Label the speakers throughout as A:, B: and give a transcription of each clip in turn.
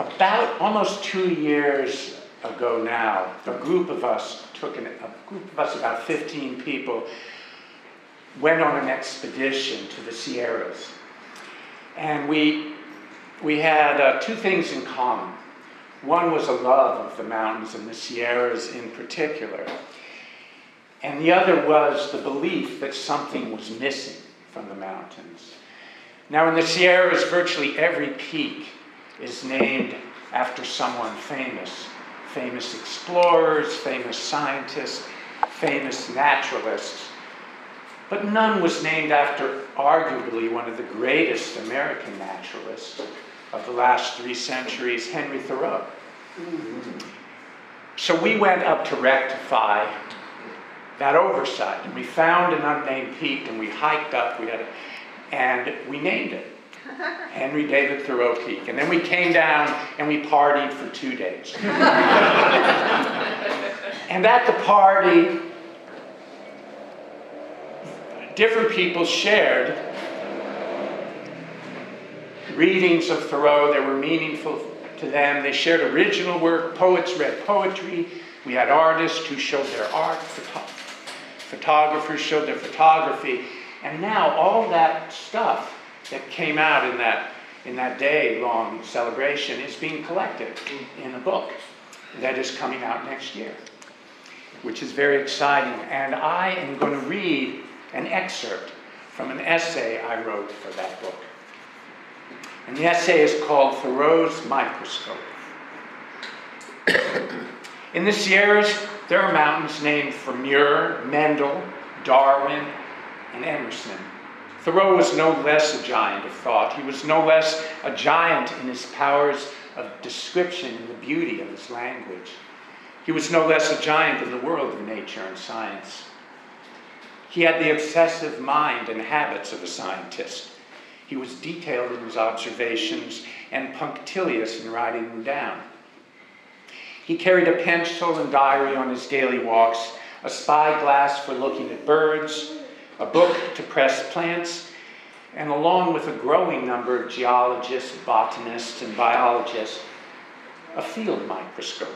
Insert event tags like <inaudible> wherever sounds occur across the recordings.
A: about almost two years ago now, a group of us took an, a group of us, about 15 people, went on an expedition to the Sierras. And we, we had uh, two things in common. One was a love of the mountains and the Sierras in particular. And the other was the belief that something was missing from the mountains. Now, in the Sierras, virtually every peak is named after someone famous famous explorers, famous scientists, famous naturalists. But none was named after arguably one of the greatest American naturalists of the last three centuries, Henry Thoreau. So we went up to rectify that oversight, and we found an unnamed peak, and we hiked up. We had, and we named it Henry David Thoreau Peak. And then we came down and we partied for two days. and at the party, different people shared readings of Thoreau that were meaningful to them. They shared original work, poets read poetry. We had artists who showed their art, photo- photographers showed their photography. And now all that stuff that came out in that, in that day long celebration is being collected mm. in a book that is coming out next year, which is very exciting. And I am going to read an excerpt from an essay I wrote for that book. And the essay is called Thoreau's Microscope. <coughs> in the Sierras, there are mountains named for Muir, Mendel, Darwin, and Emerson. Thoreau was no less a giant of thought. He was no less a giant in his powers of description and the beauty of his language. He was no less a giant in the world of nature and science. He had the obsessive mind and habits of a scientist. He was detailed in his observations and punctilious in writing them down. He carried a pencil and diary on his daily walks, a spyglass for looking at birds, a book to press plants, and along with a growing number of geologists, botanists, and biologists, a field microscope.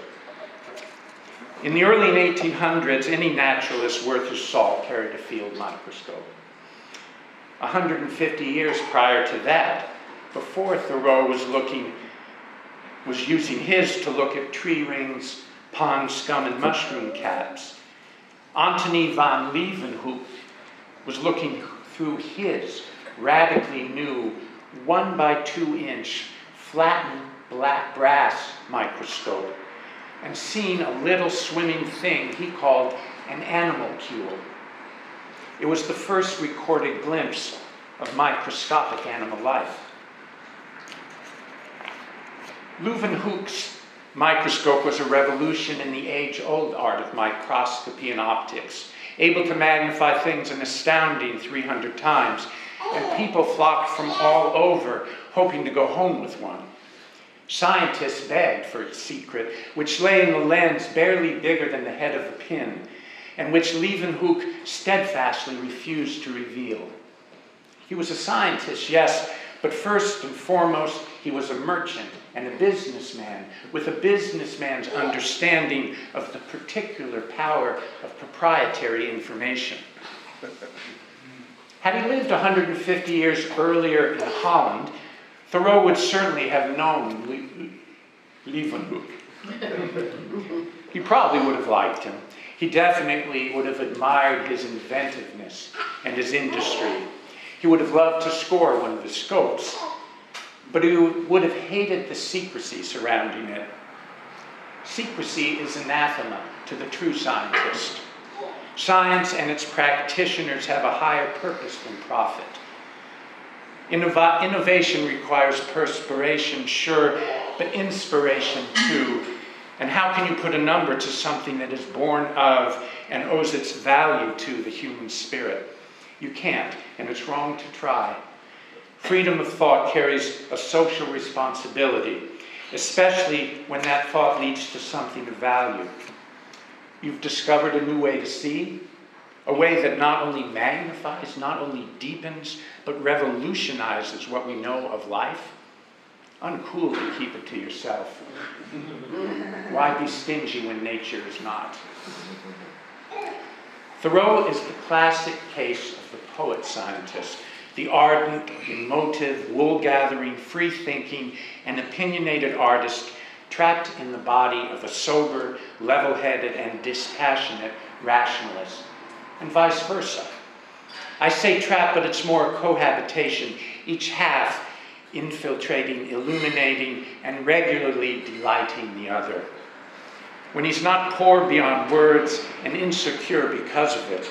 A: In the early 1800s, any naturalist worth his salt carried a field microscope. 150 years prior to that, before Thoreau was looking, was using his to look at tree rings, pond scum, and mushroom caps, Antony van Leeuwenhoek was looking through his radically new one by two inch flattened black brass microscope and seeing a little swimming thing he called an animalcule. It was the first recorded glimpse of microscopic animal life. Leeuwenhoek's microscope was a revolution in the age old art of microscopy and optics able to magnify things an astounding 300 times. And oh. people flocked from all over, hoping to go home with one. Scientists begged for its secret, which lay in the lens barely bigger than the head of a pin, and which Leeuwenhoek steadfastly refused to reveal. He was a scientist, yes, but first and foremost, he was a merchant and a businessman with a businessman's understanding of the particular power of proprietary information. Had he lived 150 years earlier in Holland, Thoreau would certainly have known Leeuwenhoek. he probably would have liked him. He definitely would have admired his inventiveness and his industry he would have loved to score one of the scopes, but he would have hated the secrecy surrounding it. Secrecy is anathema to the true scientist. Science and its practitioners have a higher purpose than profit. Innov- innovation requires perspiration, sure, but inspiration too. And how can you put a number to something that is born of and owes its value to the human spirit? You can't, and it's wrong to try. Freedom of thought carries a social responsibility, especially when that thought leads to something of value. You've discovered a new way to see, a way that not only magnifies, not only deepens, but revolutionizes what we know of life. uncool to keep it to yourself. Why be stingy when nature is not? Thoreau is the classic case of the poet scientist, the ardent, emotive, wool gathering, free thinking, and opinionated artist trapped in the body of a sober, level headed, and dispassionate rationalist, and vice versa. I say trap, but it's more cohabitation, each half infiltrating, illuminating, and regularly delighting the other. When he's not poor beyond words and insecure because of it,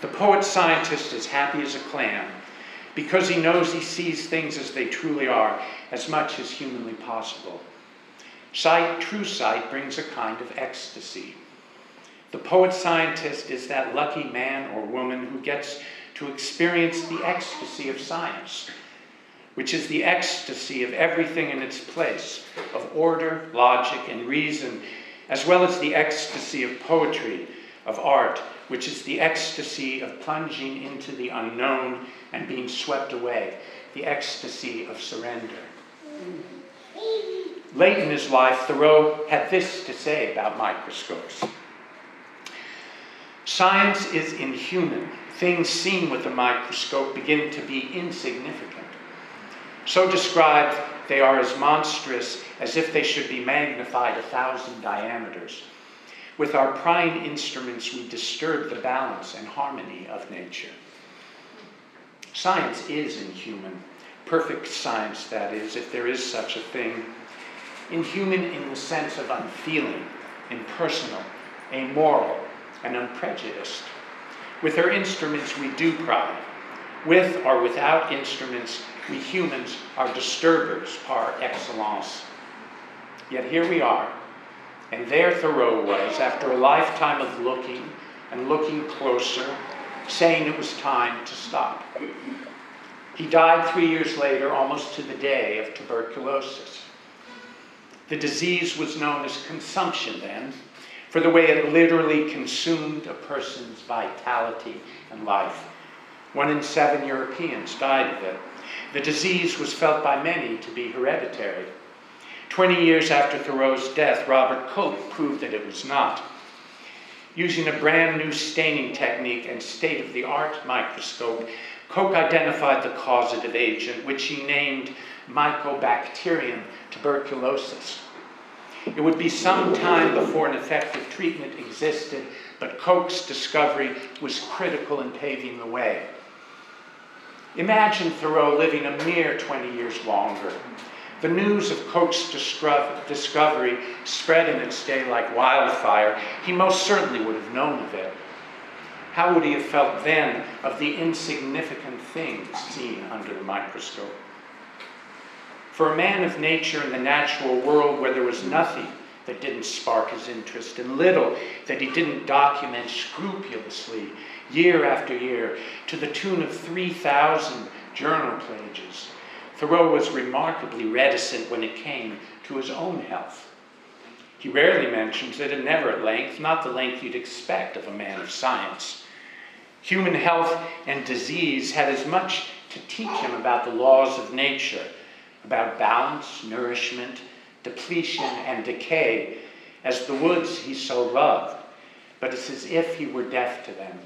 A: the poet scientist is happy as a clam because he knows he sees things as they truly are, as much as humanly possible. Sight, true sight, brings a kind of ecstasy. The poet scientist is that lucky man or woman who gets to experience the ecstasy of science, which is the ecstasy of everything in its place, of order, logic, and reason, as well as the ecstasy of poetry, of art, which is the ecstasy of plunging into the unknown and being swept away, the ecstasy of surrender. Late in his life, Thoreau had this to say about microscopes Science is inhuman. Things seen with a microscope begin to be insignificant. So described, they are as monstrous as if they should be magnified a thousand diameters. With our prying instruments, we disturb the balance and harmony of nature. Science is inhuman. Perfect science, that is, if there is such a thing. Inhuman in the sense of unfeeling, impersonal, amoral, and unprejudiced. With our instruments, we do pry. With or without instruments, we humans are disturbers par excellence. Yet here we are, and there Thoreau was, after a lifetime of looking and looking closer, saying it was time to stop. He died three years later, almost to the day of tuberculosis. The disease was known as consumption then, for the way it literally consumed a person's vitality and life. One in seven Europeans died of it. The disease was felt by many to be hereditary. Twenty years after Thoreau's death, Robert Koch proved that it was not. Using a brand new staining technique and state of the art microscope, Koch identified the causative agent, which he named Mycobacterium tuberculosis. It would be some time before an effective treatment existed, but Koch's discovery was critical in paving the way. Imagine Thoreau living a mere 20 years longer. The news of Koch's discovery spread in its day like wildfire. He most certainly would have known of it. How would he have felt then of the insignificant things seen under the microscope? For a man of nature in the natural world where there was nothing that didn't spark his interest and little that he didn't document scrupulously year after year to the tune of 3,000 journal pages, Thoreau was remarkably reticent when it came to his own health. He rarely mentions it, and never at length, not the length you'd expect of a man of science. Human health and disease had as much to teach him about the laws of nature, about balance, nourishment, depletion, and decay, as the woods he so loved. But it's as if he were deaf to them,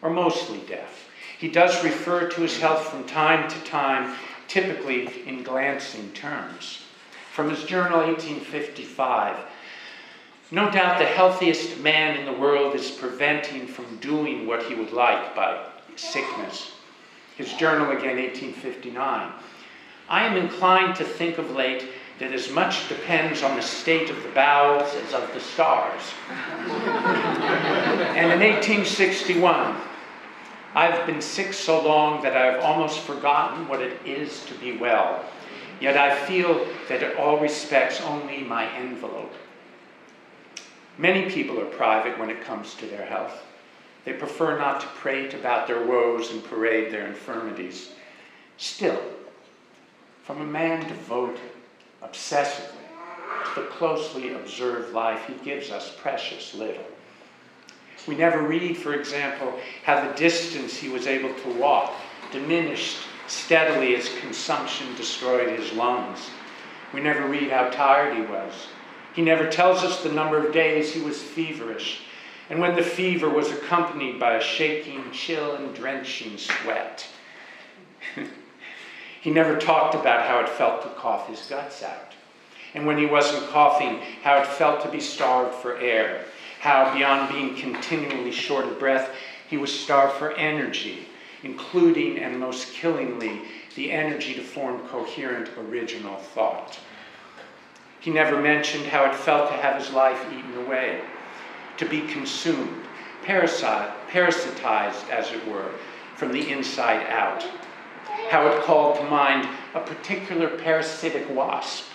A: or mostly deaf. He does refer to his health from time to time typically in glancing terms. From his journal, 1855, no doubt the healthiest man in the world is preventing from doing what he would like by sickness. His journal, again, 1859. I am inclined to think of late that as much depends on the state of the bowels as of the stars. <laughs> and in 1861, I've been sick so long that I've almost forgotten what it is to be well. Yet I feel that in all respects only my envelope. Many people are private when it comes to their health. They prefer not to prate about their woes and parade their infirmities. Still, from a man devoted obsessively to the closely observed life, he gives us precious little. We never read, for example, how the distance he was able to walk diminished steadily as consumption destroyed his lungs. We never read how tired he was. He never tells us the number of days he was feverish, and when the fever was accompanied by a shaking, chill, and drenching sweat. <laughs> he never talked about how it felt to cough his guts out. And when he wasn't coughing, how it felt to be starved for air. How, beyond being continually short of breath, he was starved for energy, including and most killingly the energy to form coherent original thought. He never mentioned how it felt to have his life eaten away, to be consumed, parasitized, as it were, from the inside out. How it called to mind a particular parasitic wasp,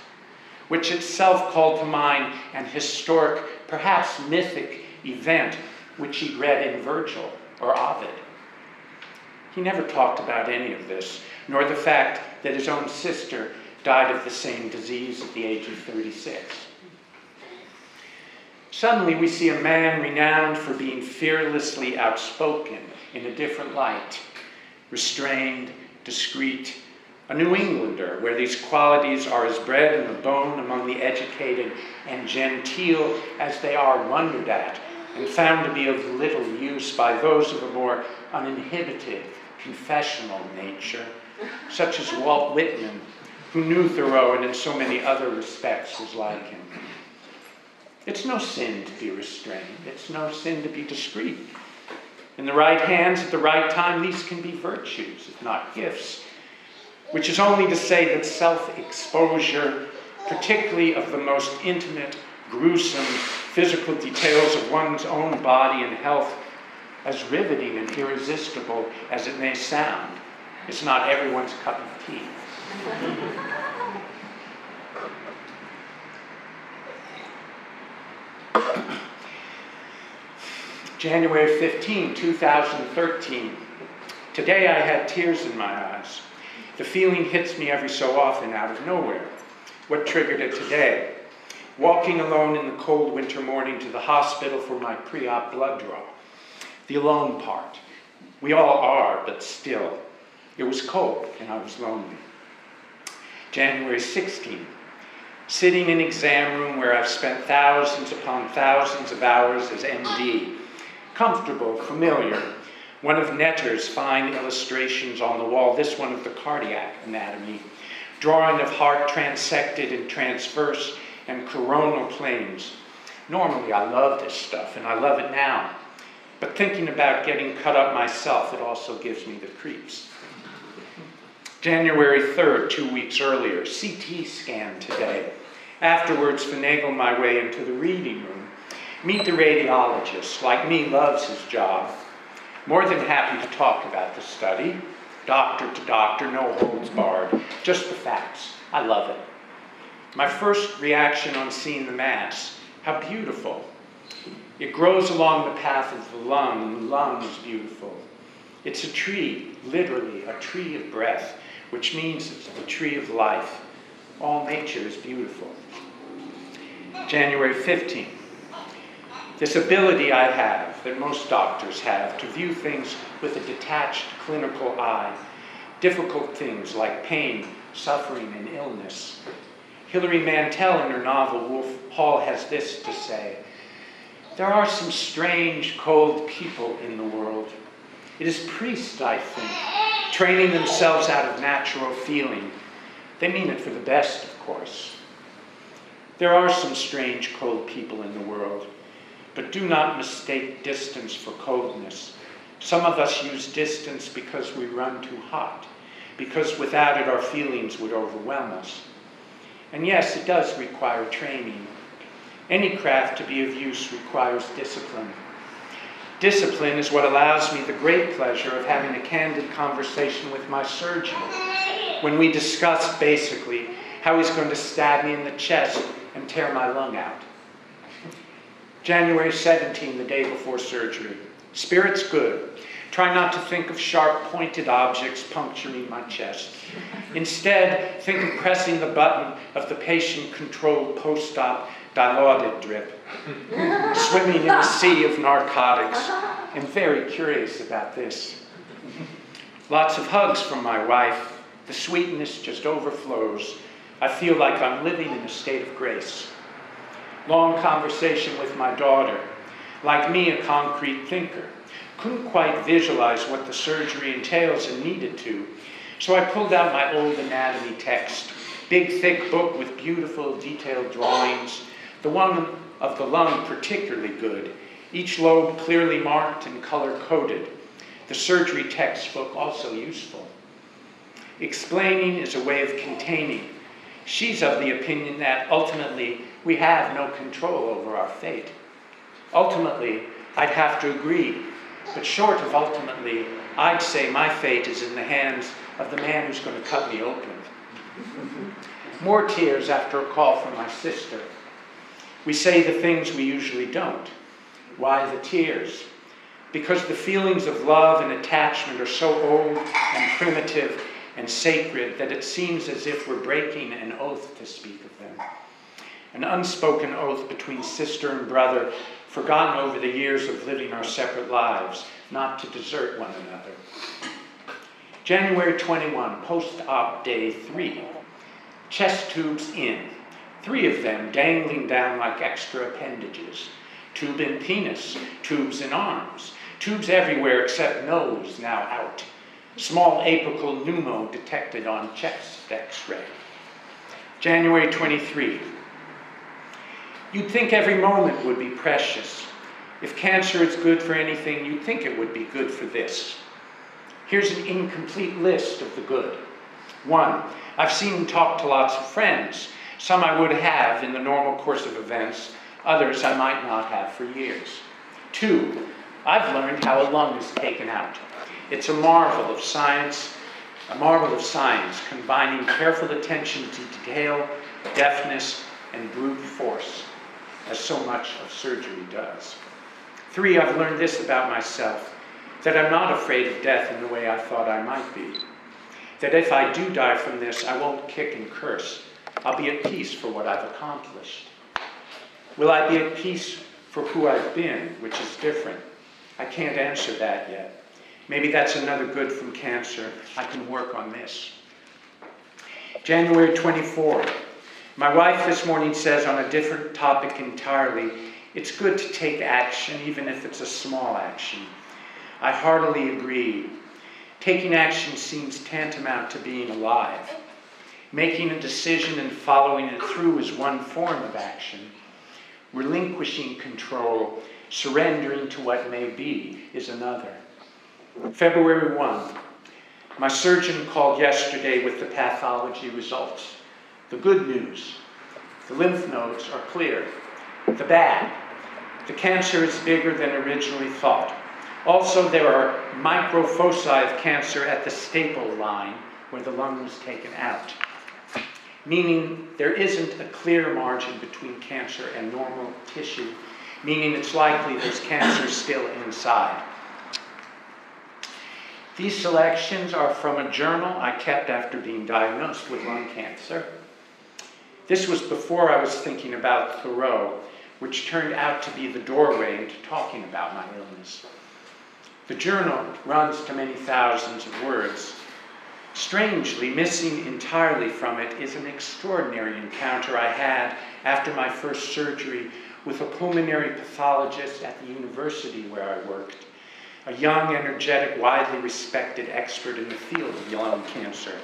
A: which itself called to mind an historic, perhaps mythic event which he'd read in Virgil or Ovid. He never talked about any of this, nor the fact that his own sister died of the same disease at the age of 36. Suddenly, we see a man renowned for being fearlessly outspoken in a different light, restrained, discreet, a New Englander, where these qualities are as bred in the bone among the educated and genteel as they are wondered at and found to be of little use by those of a more uninhibited, confessional nature, such as Walt Whitman, who knew Thoreau and in so many other respects was like him. It's no sin to be restrained, it's no sin to be discreet. In the right hands at the right time, these can be virtues, if not gifts, which is only to say that self exposure, particularly of the most intimate, gruesome, physical details of one's own body and health, as riveting and irresistible as it may sound, is not everyone's cup of tea. January 15, 2013. Today I had tears in my eyes. The feeling hits me every so often out of nowhere. What triggered it today? walking alone in the cold winter morning to the hospital for my pre op blood draw. The alone part. We all are, but still. It was cold and I was lonely. January 16. Sitting in exam room where I've spent thousands upon thousands of hours as MD. Comfortable, familiar. One of Netter's fine illustrations on the wall, this one of the cardiac anatomy. Drawing of heart transected and transverse and coronal planes. Normally, I love this stuff, and I love it now. But thinking about getting cut up myself, it also gives me the creeps. January 3rd, two weeks earlier, CT scan today. Afterwards, finagle my way into the reading room. Meet the radiologist, like me, loves his job. More than happy to talk about the study. Doctor to doctor, no holds barred. Just the facts. I love it. My first reaction on seeing the Mass, how beautiful. It grows along the path of the lung, and the lung is beautiful. It's a tree, literally, a tree of breath, which means it's the tree of life. All nature is beautiful. January 15th. This ability I have, that most doctors have, to view things with a detached clinical eye, difficult things like pain, suffering, and illness, Hilary Mantel, in her novel Wolf Hall, has this to say There are some strange, cold people in the world. It is priests, I think, training themselves out of natural feeling. They mean it for the best, of course. There are some strange, cold people in the world, but do not mistake distance for coldness. Some of us use distance because we run too hot, because without it our feelings would overwhelm us. And yes, it does require training. Any craft to be of use requires discipline. Discipline is what allows me the great pleasure of having a candid conversation with my surgeon when we discuss basically how he's going to stab me in the chest and tear my lung out. January 17, the day before surgery. Spirit's good. Try not to think of sharp pointed objects puncturing my chest. Instead, think of pressing the button of the patient controlled post op dilaudid drip, swimming in a sea of narcotics. I'm very curious about this. Lots of hugs from my wife. The sweetness just overflows. I feel like I'm living in a state of grace. Long conversation with my daughter. Like me, a concrete thinker. Couldn't quite visualize what the surgery entails and needed to. So I pulled out my old anatomy text. Big, thick book with beautiful, detailed drawings. The one of the lung particularly good. Each lobe clearly marked and color coded. The surgery textbook also useful. Explaining is a way of containing. She's of the opinion that ultimately we have no control over our fate. Ultimately, I'd have to agree, but short of ultimately, I'd say my fate is in the hands of the man who's going to cut me open. <laughs> More tears after a call from my sister. We say the things we usually don't. Why the tears? Because the feelings of love and attachment are so old and primitive and sacred that it seems as if we're breaking an oath to speak of them. An unspoken oath between sister and brother, forgotten over the years of living our separate lives, not to desert one another. January 21, post op day 3. Chest tubes in, three of them dangling down like extra appendages. Tube in penis, tubes in arms, tubes everywhere except nose now out. Small apical pneumo detected on chest x ray. January 23. You'd think every moment would be precious. If cancer is good for anything, you'd think it would be good for this. Here's an incomplete list of the good. One, I've seen and talked to lots of friends. Some I would have in the normal course of events, others I might not have for years. Two, I've learned how a lung is taken out. It's a marvel of science, a marvel of science, combining careful attention to detail, deftness, and brute force, as so much of surgery does. Three, I've learned this about myself that I'm not afraid of death in the way I thought I might be. That if I do die from this, I won't kick and curse. I'll be at peace for what I've accomplished. Will I be at peace for who I've been, which is different? I can't answer that yet. Maybe that's another good from cancer. I can work on this. January 24. My wife this morning says on a different topic entirely it's good to take action, even if it's a small action. I heartily agree. Taking action seems tantamount to being alive. Making a decision and following it through is one form of action. Relinquishing control, surrendering to what may be, is another. February 1. My surgeon called yesterday with the pathology results. The good news the lymph nodes are clear. The bad the cancer is bigger than originally thought. Also, there are microfoci of cancer at the staple line where the lung was taken out, meaning there isn't a clear margin between cancer and normal tissue, meaning it's likely there's cancer still inside. These selections are from a journal I kept after being diagnosed with lung cancer. This was before I was thinking about Thoreau, which turned out to be the doorway into talking about my illness. The journal runs to many thousands of words. Strangely, missing entirely from it is an extraordinary encounter I had after my first surgery with a pulmonary pathologist at the university where I worked a young, energetic, widely respected expert in the field of lung cancer.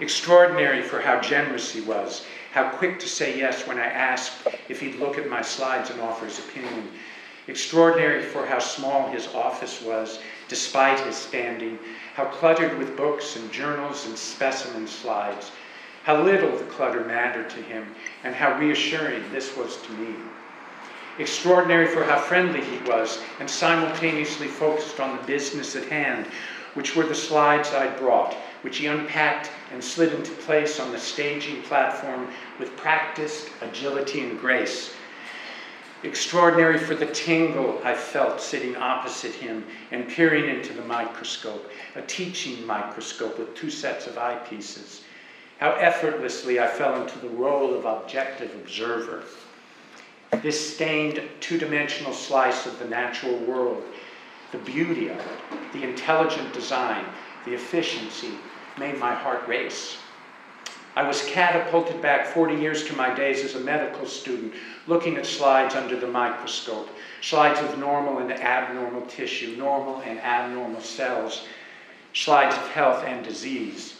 A: Extraordinary for how generous he was, how quick to say yes when I asked if he'd look at my slides and offer his opinion. Extraordinary for how small his office was, despite his standing, how cluttered with books and journals and specimen slides, how little the clutter mattered to him, and how reassuring this was to me. Extraordinary for how friendly he was and simultaneously focused on the business at hand, which were the slides I'd brought, which he unpacked and slid into place on the staging platform with practiced agility and grace. Extraordinary for the tingle I felt sitting opposite him and peering into the microscope, a teaching microscope with two sets of eyepieces. How effortlessly I fell into the role of objective observer. This stained two dimensional slice of the natural world, the beauty of it, the intelligent design, the efficiency, made my heart race. I was catapulted back 40 years to my days as a medical student, looking at slides under the microscope, slides of normal and abnormal tissue, normal and abnormal cells, slides of health and disease.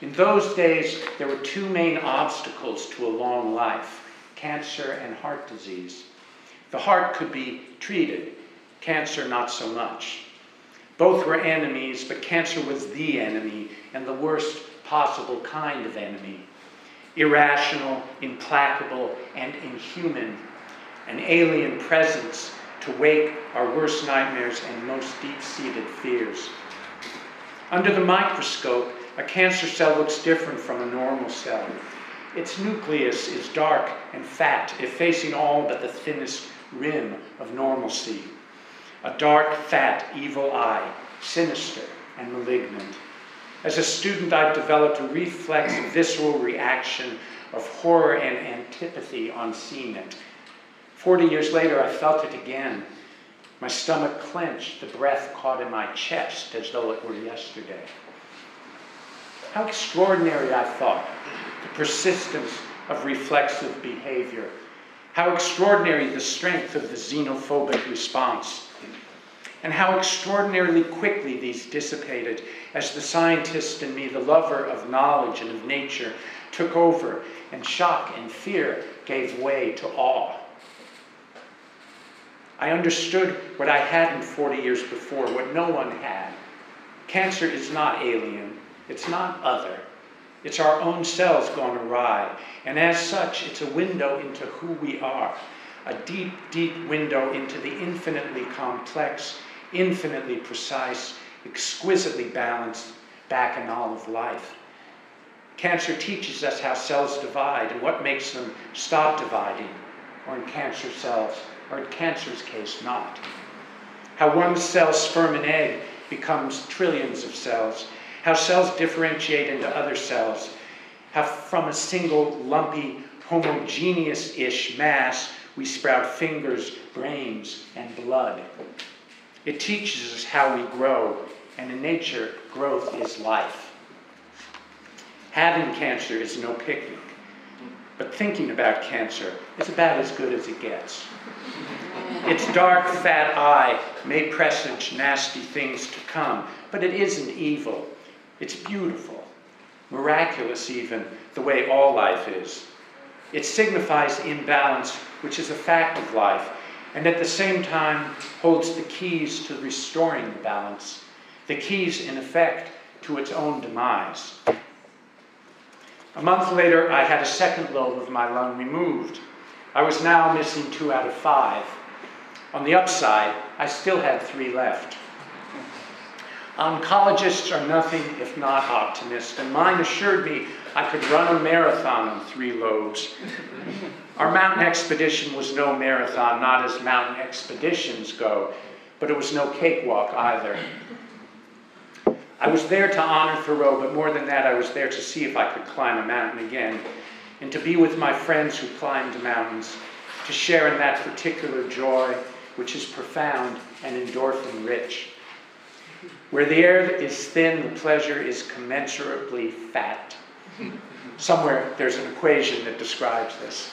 A: In those days, there were two main obstacles to a long life cancer and heart disease. The heart could be treated, cancer not so much. Both were enemies, but cancer was the enemy and the worst possible kind of enemy irrational, implacable, and inhuman, an alien presence to wake our worst nightmares and most deep seated fears. Under the microscope, a cancer cell looks different from a normal cell. Its nucleus is dark and fat, effacing all but the thinnest rim of normalcy. A dark, fat, evil eye, sinister and malignant. As a student, I've developed a reflex, visceral reaction of horror and antipathy on seeing it. Forty years later, I felt it again. My stomach clenched, the breath caught in my chest as though it were yesterday. How extraordinary, I thought, the persistence of reflexive behavior. How extraordinary the strength of the xenophobic response. And how extraordinarily quickly these dissipated as the scientist in me, the lover of knowledge and of nature, took over, and shock and fear gave way to awe. I understood what I hadn't 40 years before, what no one had. Cancer is not alien, it's not other. It's our own cells gone awry. And as such, it's a window into who we are, a deep, deep window into the infinitely complex, infinitely precise, exquisitely balanced bacchanal of life. Cancer teaches us how cells divide and what makes them stop dividing, or in cancer cells, or in cancer's case, not. How one cell, sperm and egg, becomes trillions of cells, how cells differentiate into other cells, how from a single lumpy, homogeneous ish mass we sprout fingers, brains, and blood. It teaches us how we grow, and in nature, growth is life. Having cancer is no picnic, but thinking about cancer is about as good as it gets. Its dark, fat eye may presage nasty things to come, but it isn't evil. It's beautiful, miraculous even, the way all life is. It signifies imbalance, which is a fact of life, and at the same time holds the keys to restoring the balance, the keys, in effect, to its own demise. A month later, I had a second lobe of my lung removed. I was now missing two out of five. On the upside, I still had three left. Oncologists are nothing if not optimists, and mine assured me I could run a marathon on three lobes. Our mountain expedition was no marathon, not as mountain expeditions go, but it was no cakewalk either. I was there to honor Thoreau, but more than that, I was there to see if I could climb a mountain again, and to be with my friends who climbed mountains, to share in that particular joy which is profound and endorphin rich. Where the air is thin, the pleasure is commensurably fat. Somewhere there's an equation that describes this.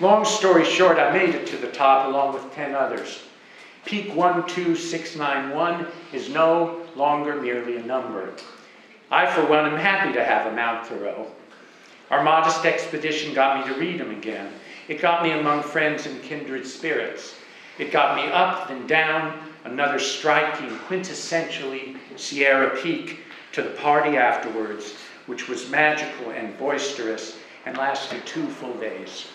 A: Long story short, I made it to the top along with 10 others. Peak 12691 is no longer merely a number. I, for one, am happy to have a Mount Thoreau. Our modest expedition got me to read him again. It got me among friends and kindred spirits. It got me up, then down, another striking, quintessentially Sierra Peak to the party afterwards, which was magical and boisterous and lasted two full days.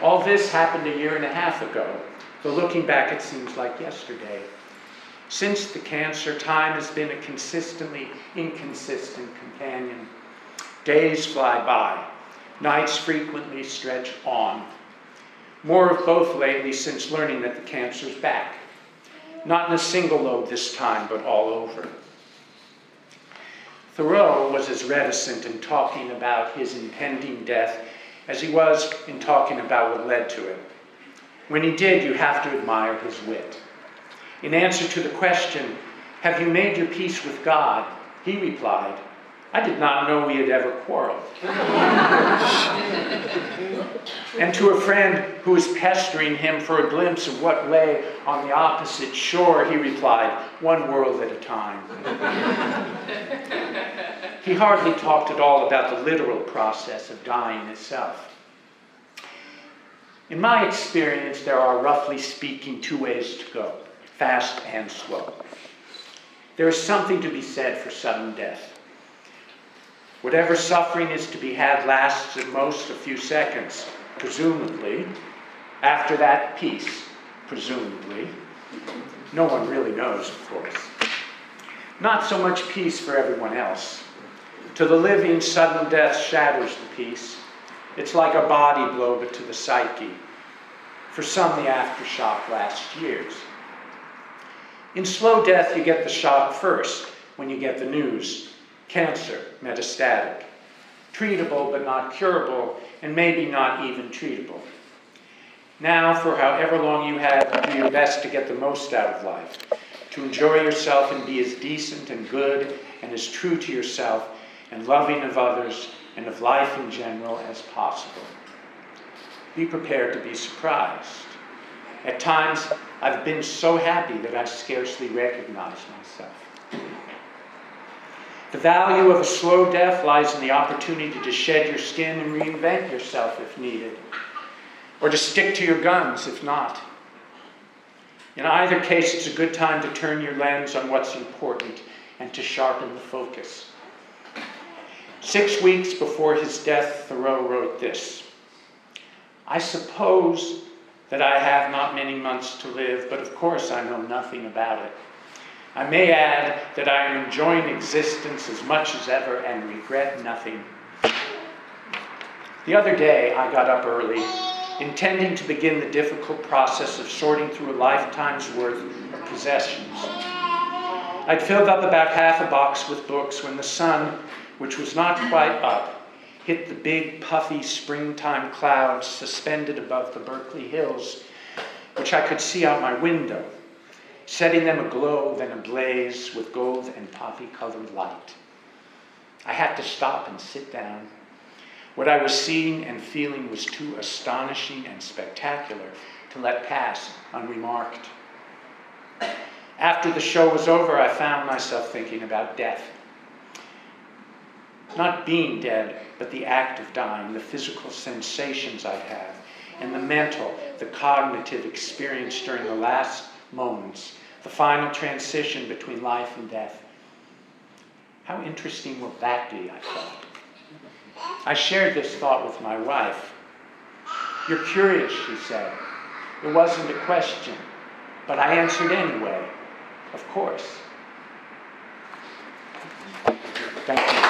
A: All this happened a year and a half ago, though looking back it seems like yesterday. Since the cancer, time has been a consistently inconsistent companion. Days fly by, nights frequently stretch on. More of both lately since learning that the cancer's back. Not in a single lobe this time, but all over. Thoreau was as reticent in talking about his impending death as he was in talking about what led to it. When he did, you have to admire his wit. In answer to the question, Have you made your peace with God? he replied, I did not know we had ever quarreled. <laughs> and to a friend who was pestering him for a glimpse of what lay on the opposite shore, he replied, One world at a time. <laughs> he hardly talked at all about the literal process of dying itself. In my experience, there are roughly speaking two ways to go fast and slow. There is something to be said for sudden death. Whatever suffering is to be had lasts at most a few seconds, presumably. After that, peace, presumably. No one really knows, of course. Not so much peace for everyone else. To the living, sudden death shatters the peace. It's like a body blow, but to the psyche. For some, the aftershock lasts years. In slow death, you get the shock first when you get the news cancer, metastatic, treatable but not curable, and maybe not even treatable. Now, for however long you have, do your best to get the most out of life, to enjoy yourself and be as decent and good and as true to yourself and loving of others and of life in general as possible. Be prepared to be surprised. At times, I've been so happy that I scarcely recognize myself. The value of a slow death lies in the opportunity to shed your skin and reinvent yourself if needed, or to stick to your guns if not. In either case, it's a good time to turn your lens on what's important and to sharpen the focus. Six weeks before his death, Thoreau wrote this I suppose that I have not many months to live, but of course I know nothing about it. I may add that I am enjoying existence as much as ever and regret nothing. The other day, I got up early, intending to begin the difficult process of sorting through a lifetime's worth of possessions. I'd filled up about half a box with books when the sun, which was not quite up, hit the big, puffy springtime clouds suspended above the Berkeley hills, which I could see out my window setting them aglow, then ablaze with gold and poppy colored light. I had to stop and sit down. What I was seeing and feeling was too astonishing and spectacular to let pass unremarked. After the show was over, I found myself thinking about death. Not being dead, but the act of dying, the physical sensations I'd have, and the mental, the cognitive experience during the last moments, the final transition between life and death. How interesting will that be, I thought. I shared this thought with my wife. You're curious, she said. It wasn't a question, but I answered anyway. Of course. Thank you.